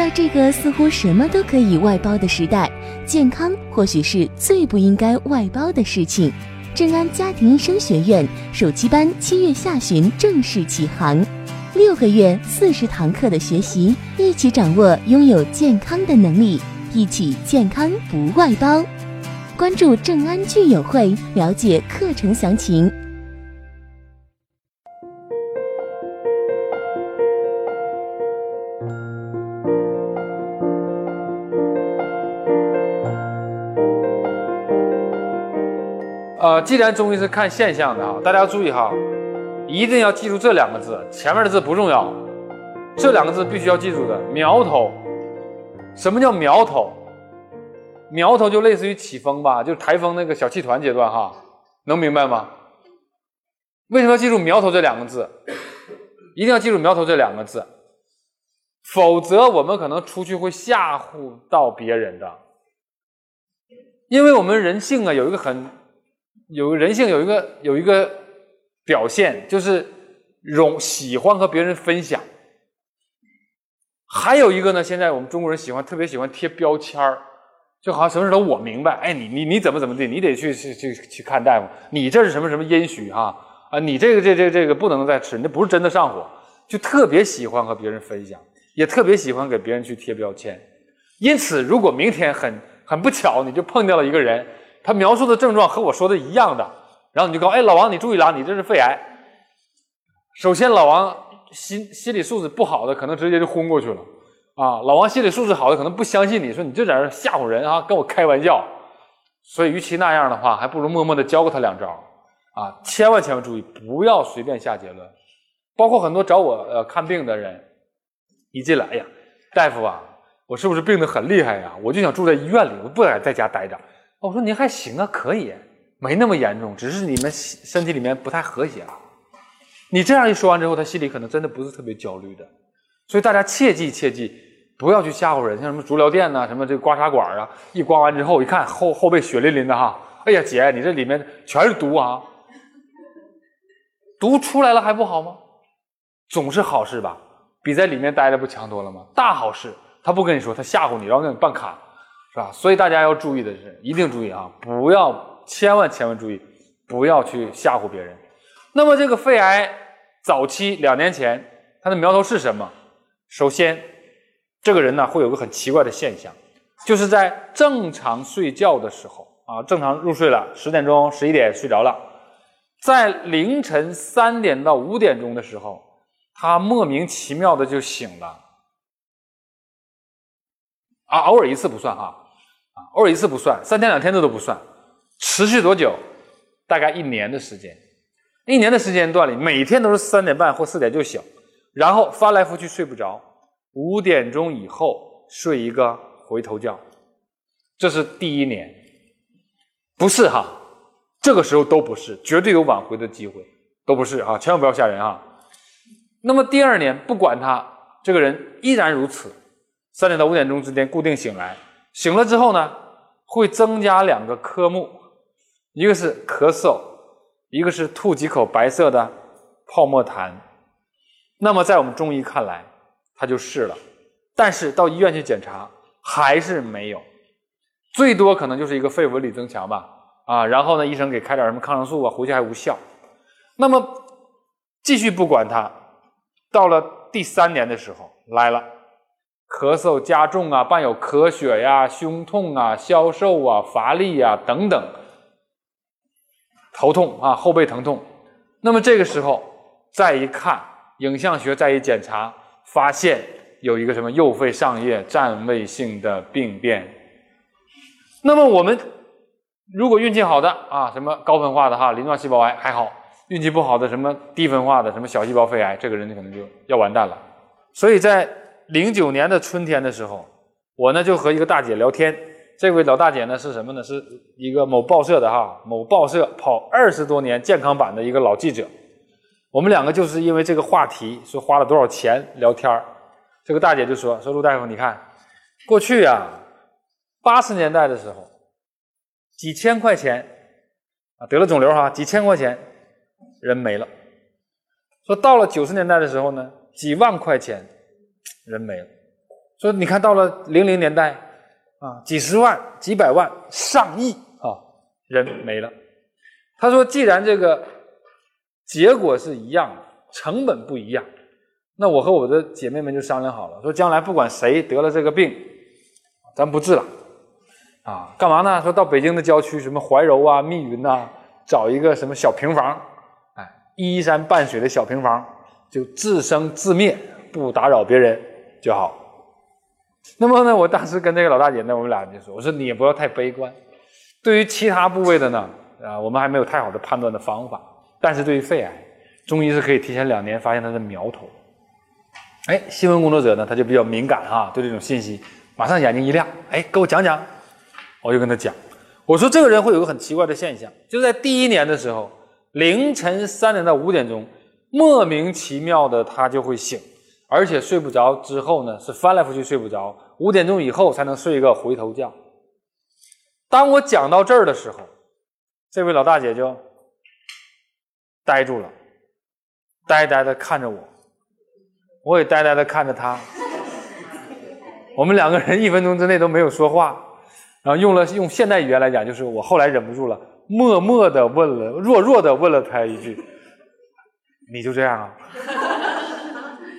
在这个似乎什么都可以外包的时代，健康或许是最不应该外包的事情。正安家庭医生学院暑期班七月下旬正式启航，六个月四十堂课的学习，一起掌握拥有健康的能力，一起健康不外包。关注正安聚友会，了解课程详情。呃，既然中医是看现象的啊，大家注意哈，一定要记住这两个字，前面的字不重要，这两个字必须要记住的。苗头，什么叫苗头？苗头就类似于起风吧，就是台风那个小气团阶段哈，能明白吗？为什么要记住苗头这两个字？一定要记住苗头这两个字，否则我们可能出去会吓唬到别人的，因为我们人性啊有一个很。有人性有一个有一个表现，就是容喜欢和别人分享。还有一个呢，现在我们中国人喜欢特别喜欢贴标签儿，就好像什么事都我明白。哎，你你你怎么怎么地，你得去去去去看大夫。你这是什么什么阴虚哈啊？你这个这这这个不能再吃，那不是真的上火。就特别喜欢和别人分享，也特别喜欢给别人去贴标签。因此，如果明天很很不巧，你就碰到了一个人。他描述的症状和我说的一样的，然后你就告哎，老王，你注意了，你这是肺癌。首先，老王心心理素质不好的，可能直接就昏过去了啊。老王心理素质好的，可能不相信你说你就在这吓唬人啊，跟我开玩笑。所以，与其那样的话，还不如默默的教给他两招啊。千万千万注意，不要随便下结论。包括很多找我呃看病的人，一进来，哎呀，大夫啊，我是不是病得很厉害呀？我就想住在医院里，我不敢在家待着。我说您还行啊，可以，没那么严重，只是你们身体里面不太和谐了。你这样一说完之后，他心里可能真的不是特别焦虑的。所以大家切记切记，不要去吓唬人，像什么足疗店呐，什么这刮痧馆啊，一刮完之后一看后后背血淋淋的哈，哎呀姐，你这里面全是毒啊，毒出来了还不好吗？总是好事吧，比在里面待着不强多了吗？大好事，他不跟你说，他吓唬你，然后让你办卡。是吧？所以大家要注意的是，一定注意啊，不要，千万千万注意，不要去吓唬别人。那么这个肺癌早期两年前，它的苗头是什么？首先，这个人呢会有个很奇怪的现象，就是在正常睡觉的时候啊，正常入睡了，十点钟、十一点睡着了，在凌晨三点到五点钟的时候，他莫名其妙的就醒了。啊，偶尔一次不算哈。啊偶尔一次不算，三天两天的都不算，持续多久？大概一年的时间。一年的时间段里，每天都是三点半或四点就醒，然后翻来覆去睡不着，五点钟以后睡一个回头觉。这是第一年，不是哈？这个时候都不是，绝对有挽回的机会，都不是哈，千万不要吓人哈。那么第二年，不管他这个人依然如此，三点到五点钟之间固定醒来。醒了之后呢，会增加两个科目，一个是咳嗽，一个是吐几口白色的泡沫痰。那么在我们中医看来，他就是了，但是到医院去检查还是没有，最多可能就是一个肺纹理增强吧。啊，然后呢，医生给开点什么抗生素啊，回去还无效。那么继续不管他，到了第三年的时候来了。咳嗽加重啊，伴有咳血呀、胸痛啊、消瘦啊、乏力呀等等，头痛啊、后背疼痛。那么这个时候再一看影像学，再一检查，发现有一个什么右肺上叶占位性的病变。那么我们如果运气好的啊，什么高分化的哈鳞状细胞癌还好；运气不好的什么低分化的什么小细胞肺癌，这个人可能就要完蛋了。所以在零九年的春天的时候，我呢就和一个大姐聊天。这位老大姐呢是什么呢？是一个某报社的哈，某报社跑二十多年健康版的一个老记者。我们两个就是因为这个话题说花了多少钱聊天儿这个大姐就说：“说陆大夫，你看，过去呀，八十年代的时候，几千块钱啊得了肿瘤哈，几千块钱人没了。说到了九十年代的时候呢，几万块钱。”人没了，说你看到了零零年代啊，几十万、几百万、上亿啊人没了。他说，既然这个结果是一样的，成本不一样，那我和我的姐妹们就商量好了，说将来不管谁得了这个病，咱不治了，啊，干嘛呢？说到北京的郊区，什么怀柔啊、密云呐，找一个什么小平房，哎，依山傍水的小平房，就自生自灭，不打扰别人就好。那么呢，我当时跟这个老大姐呢，我们俩就说，我说你也不要太悲观，对于其他部位的呢。啊，我们还没有太好的判断的方法，但是对于肺癌，中医是可以提前两年发现它的苗头。哎，新闻工作者呢，他就比较敏感哈，对这种信息，马上眼睛一亮，哎，给我讲讲，我就跟他讲，我说这个人会有个很奇怪的现象，就在第一年的时候，凌晨三点到五点钟，莫名其妙的他就会醒，而且睡不着之后呢，是翻来覆去睡不着，五点钟以后才能睡一个回头觉。当我讲到这儿的时候。这位老大姐就呆住了，呆呆的看着我，我也呆呆的看着她。我们两个人一分钟之内都没有说话，然后用了用现代语言来讲，就是我后来忍不住了，默默的问了，弱弱的问了他一句：“你就这样啊？”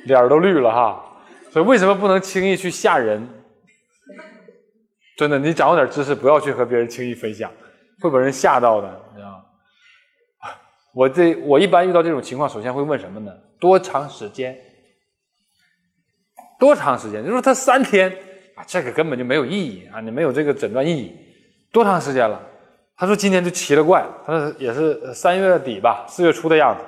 脸都绿了哈。所以为什么不能轻易去吓人？真的，你掌握点知识，不要去和别人轻易分享。会把人吓到的，你知道吗？我这我一般遇到这种情况，首先会问什么呢？多长时间？多长时间？就说他三天啊，这个根本就没有意义啊，你没有这个诊断意义。多长时间了？他说今天就奇了怪了，他说也是三月底吧，四月初的样子。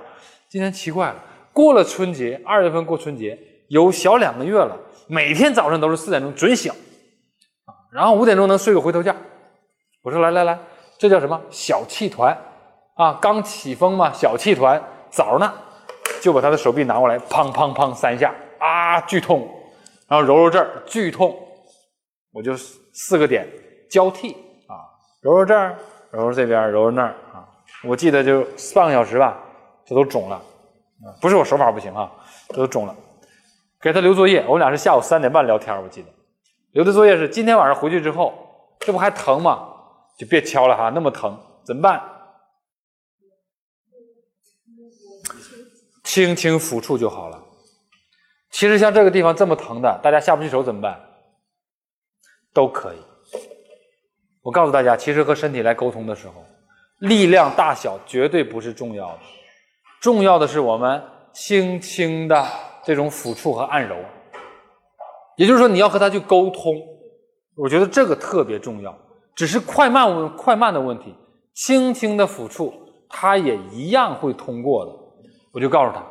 今天奇怪了，过了春节，二月份过春节，有小两个月了，每天早上都是四点钟准醒啊，然后五点钟能睡个回头觉。我说来来来。这叫什么小气团啊？刚起风嘛，小气团早呢，就把他的手臂拿过来，砰砰砰三下啊，剧痛，然后揉揉这儿，剧痛，我就四个点交替啊，揉揉这儿，揉揉这边，揉揉那儿啊。我记得就半个小时吧，这都肿了，不是我手法不行啊，这都肿了。给他留作业，我们俩是下午三点半聊天，我记得留的作业是今天晚上回去之后，这不还疼吗？就别敲了哈，那么疼怎么办？轻轻抚触就好了。其实像这个地方这么疼的，大家下不去手怎么办？都可以。我告诉大家，其实和身体来沟通的时候，力量大小绝对不是重要的，重要的是我们轻轻的这种抚触和按揉。也就是说，你要和他去沟通，我觉得这个特别重要。只是快慢问快慢的问题，轻轻的抚触，他也一样会通过的。我就告诉他，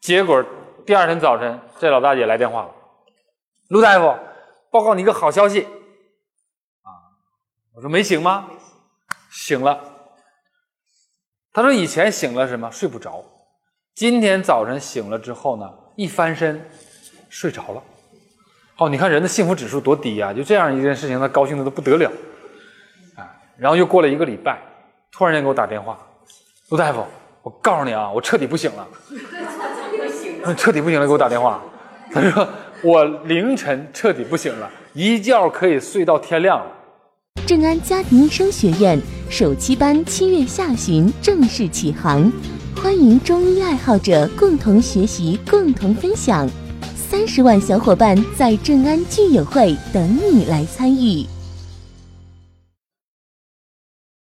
结果第二天早晨，这老大姐来电话了，陆大夫，报告你一个好消息，啊，我说没醒吗？醒了。他说以前醒了什么睡不着，今天早晨醒了之后呢，一翻身睡着了。哦，你看人的幸福指数多低呀！就这样一件事情，他高兴的都不得了啊。然后又过了一个礼拜，突然间给我打电话，陆大夫，我告诉你啊，我彻底不醒了，彻底不醒了，给我打电话，他说我凌晨彻底不醒了，一觉可以睡到天亮了。正安家庭医生学院首期班七月下旬正式启航，欢迎中医爱好者共同学习、共同分享，三十万小伙伴在正安聚友会等你来参与。